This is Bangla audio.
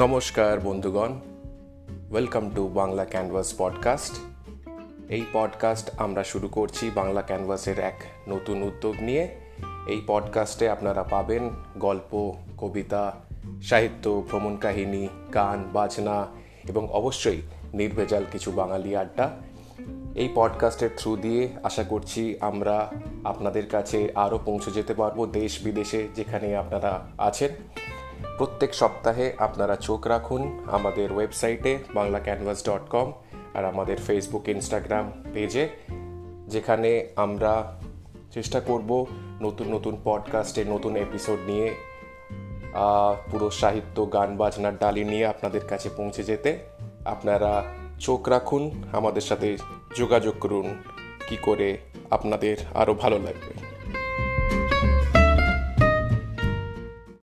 নমস্কার বন্ধুগণ welcome to Bangla canvas podcast এই পডকাস্ট আমরা শুরু করছি বাংলা ক্যানভাসের এক নতুন উদ্যোগ নিয়ে। এই পডকাস্টে আপনারা পাবেন গল্প, কবিতা, সাহিত্য, ভ্রমণ কাহিনী, গান, বাজনা এবং অবশ্যই নির্ভেজাল কিছু বাঙালি আড্ডা। এই পডকাস্টের থ্রু দিয়ে আশা করছি আমরা আপনাদের কাছে আরও পৌঁছে যেতে পারব দেশ বিদেশে যেখানে আপনারা আছেন। প্রত্যেক সপ্তাহে আপনারা চোখ রাখুন আমাদের ওয়েবসাইটে বাংলা ক্যানভাস ডট কম আর আমাদের ফেসবুক ইনস্টাগ্রাম পেজে, যেখানে আমরা চেষ্টা করব নতুন নতুন পডকাস্টে নতুন এপিসোড নিয়ে পুরো সাহিত্য, গান বাজনার ডালি নিয়ে আপনাদের কাছে পৌঁছে যেতে। আপনারা চোখ রাখুন, আমাদের সাথে যোগাযোগ করুন, কি করে আপনাদের আরও ভালো লাগবে।